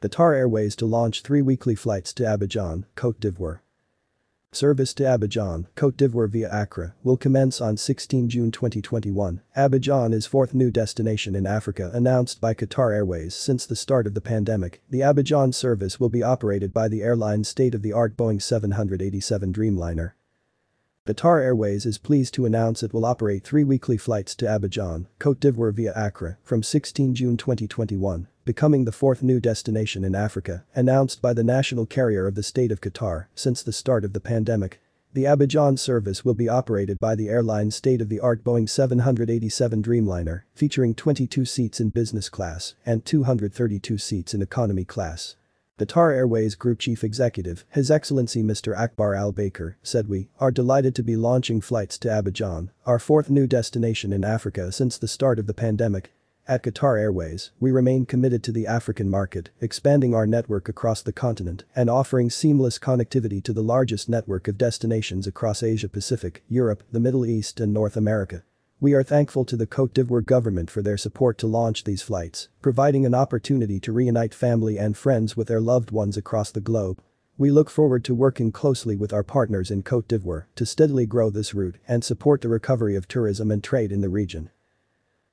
Qatar Airways to launch three weekly flights to Abidjan, Côte d'Ivoire. Service to Abidjan, Côte d'Ivoire via Accra, will commence on 16 June 2021. Abidjan is fourth new destination in Africa announced by Qatar Airways since the start of the pandemic. The Abidjan service will be operated by the airline's state-of-the-art Boeing 787 Dreamliner. Qatar Airways is pleased to announce it will operate three weekly flights to Abidjan, Côte d'Ivoire via Accra, from 16 June 2021, becoming the fourth new destination in Africa, announced by the national carrier of the state of Qatar since the start of the pandemic. The Abidjan service will be operated by the airline's state-of-the-art Boeing 787 Dreamliner, featuring 22 seats in business class and 232 seats in economy class. Qatar Airways Group Chief Executive, His Excellency Mr. Akbar Al Baker, said we are delighted to be launching flights to Abidjan, our fourth new destination in Africa since the start of the pandemic. At Qatar Airways, we remain committed to the African market, expanding our network across the continent and offering seamless connectivity to the largest network of destinations across Asia Pacific, Europe, the Middle East and North America. We are thankful to the Côte d'Ivoire government for their support to launch these flights, providing an opportunity to reunite family and friends with their loved ones across the globe. We look forward to working closely with our partners in Côte d'Ivoire to steadily grow this route and support the recovery of tourism and trade in the region.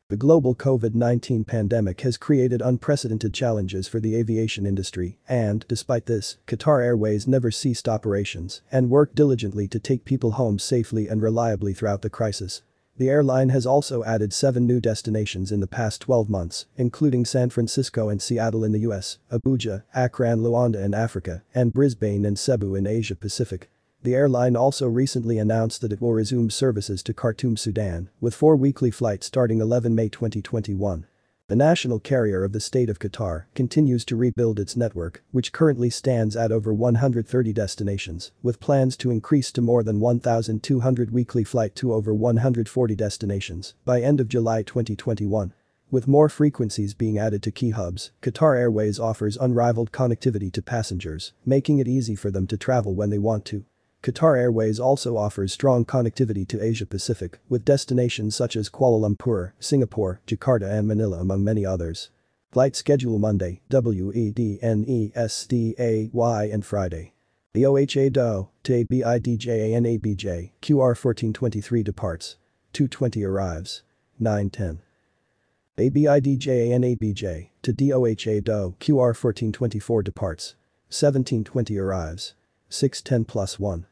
The global COVID-19 pandemic has created unprecedented challenges for the aviation industry and, despite this, Qatar Airways never ceased operations and worked diligently to take people home safely and reliably throughout the crisis. The airline has also added seven new destinations in the past 12 months, including San Francisco and Seattle in the US, Abuja, Accra and Luanda in Africa, and Brisbane and Cebu in Asia Pacific. The airline also recently announced that it will resume services to Khartoum, Sudan, with four weekly flights starting 11 May 2021. The national carrier of the state of Qatar continues to rebuild its network, which currently stands at over 130 destinations, with plans to increase to more than 1,200 weekly flight to over 140 destinations by end of July 2021. With more frequencies being added to key hubs, Qatar Airways offers unrivaled connectivity to passengers, making it easy for them to travel when they want to. Qatar Airways also offers strong connectivity to Asia Pacific, with destinations such as Kuala Lumpur, Singapore, Jakarta and Manila among many others. Flight schedule Monday, WEDNESDAY and Friday. DOHA DO, to BIDJANABJ, QR 1423 departs. 220 arrives. 910. ABIDJANABJ, to DOHA DO, QR 1424 departs. 1720 arrives. 610 plus 1.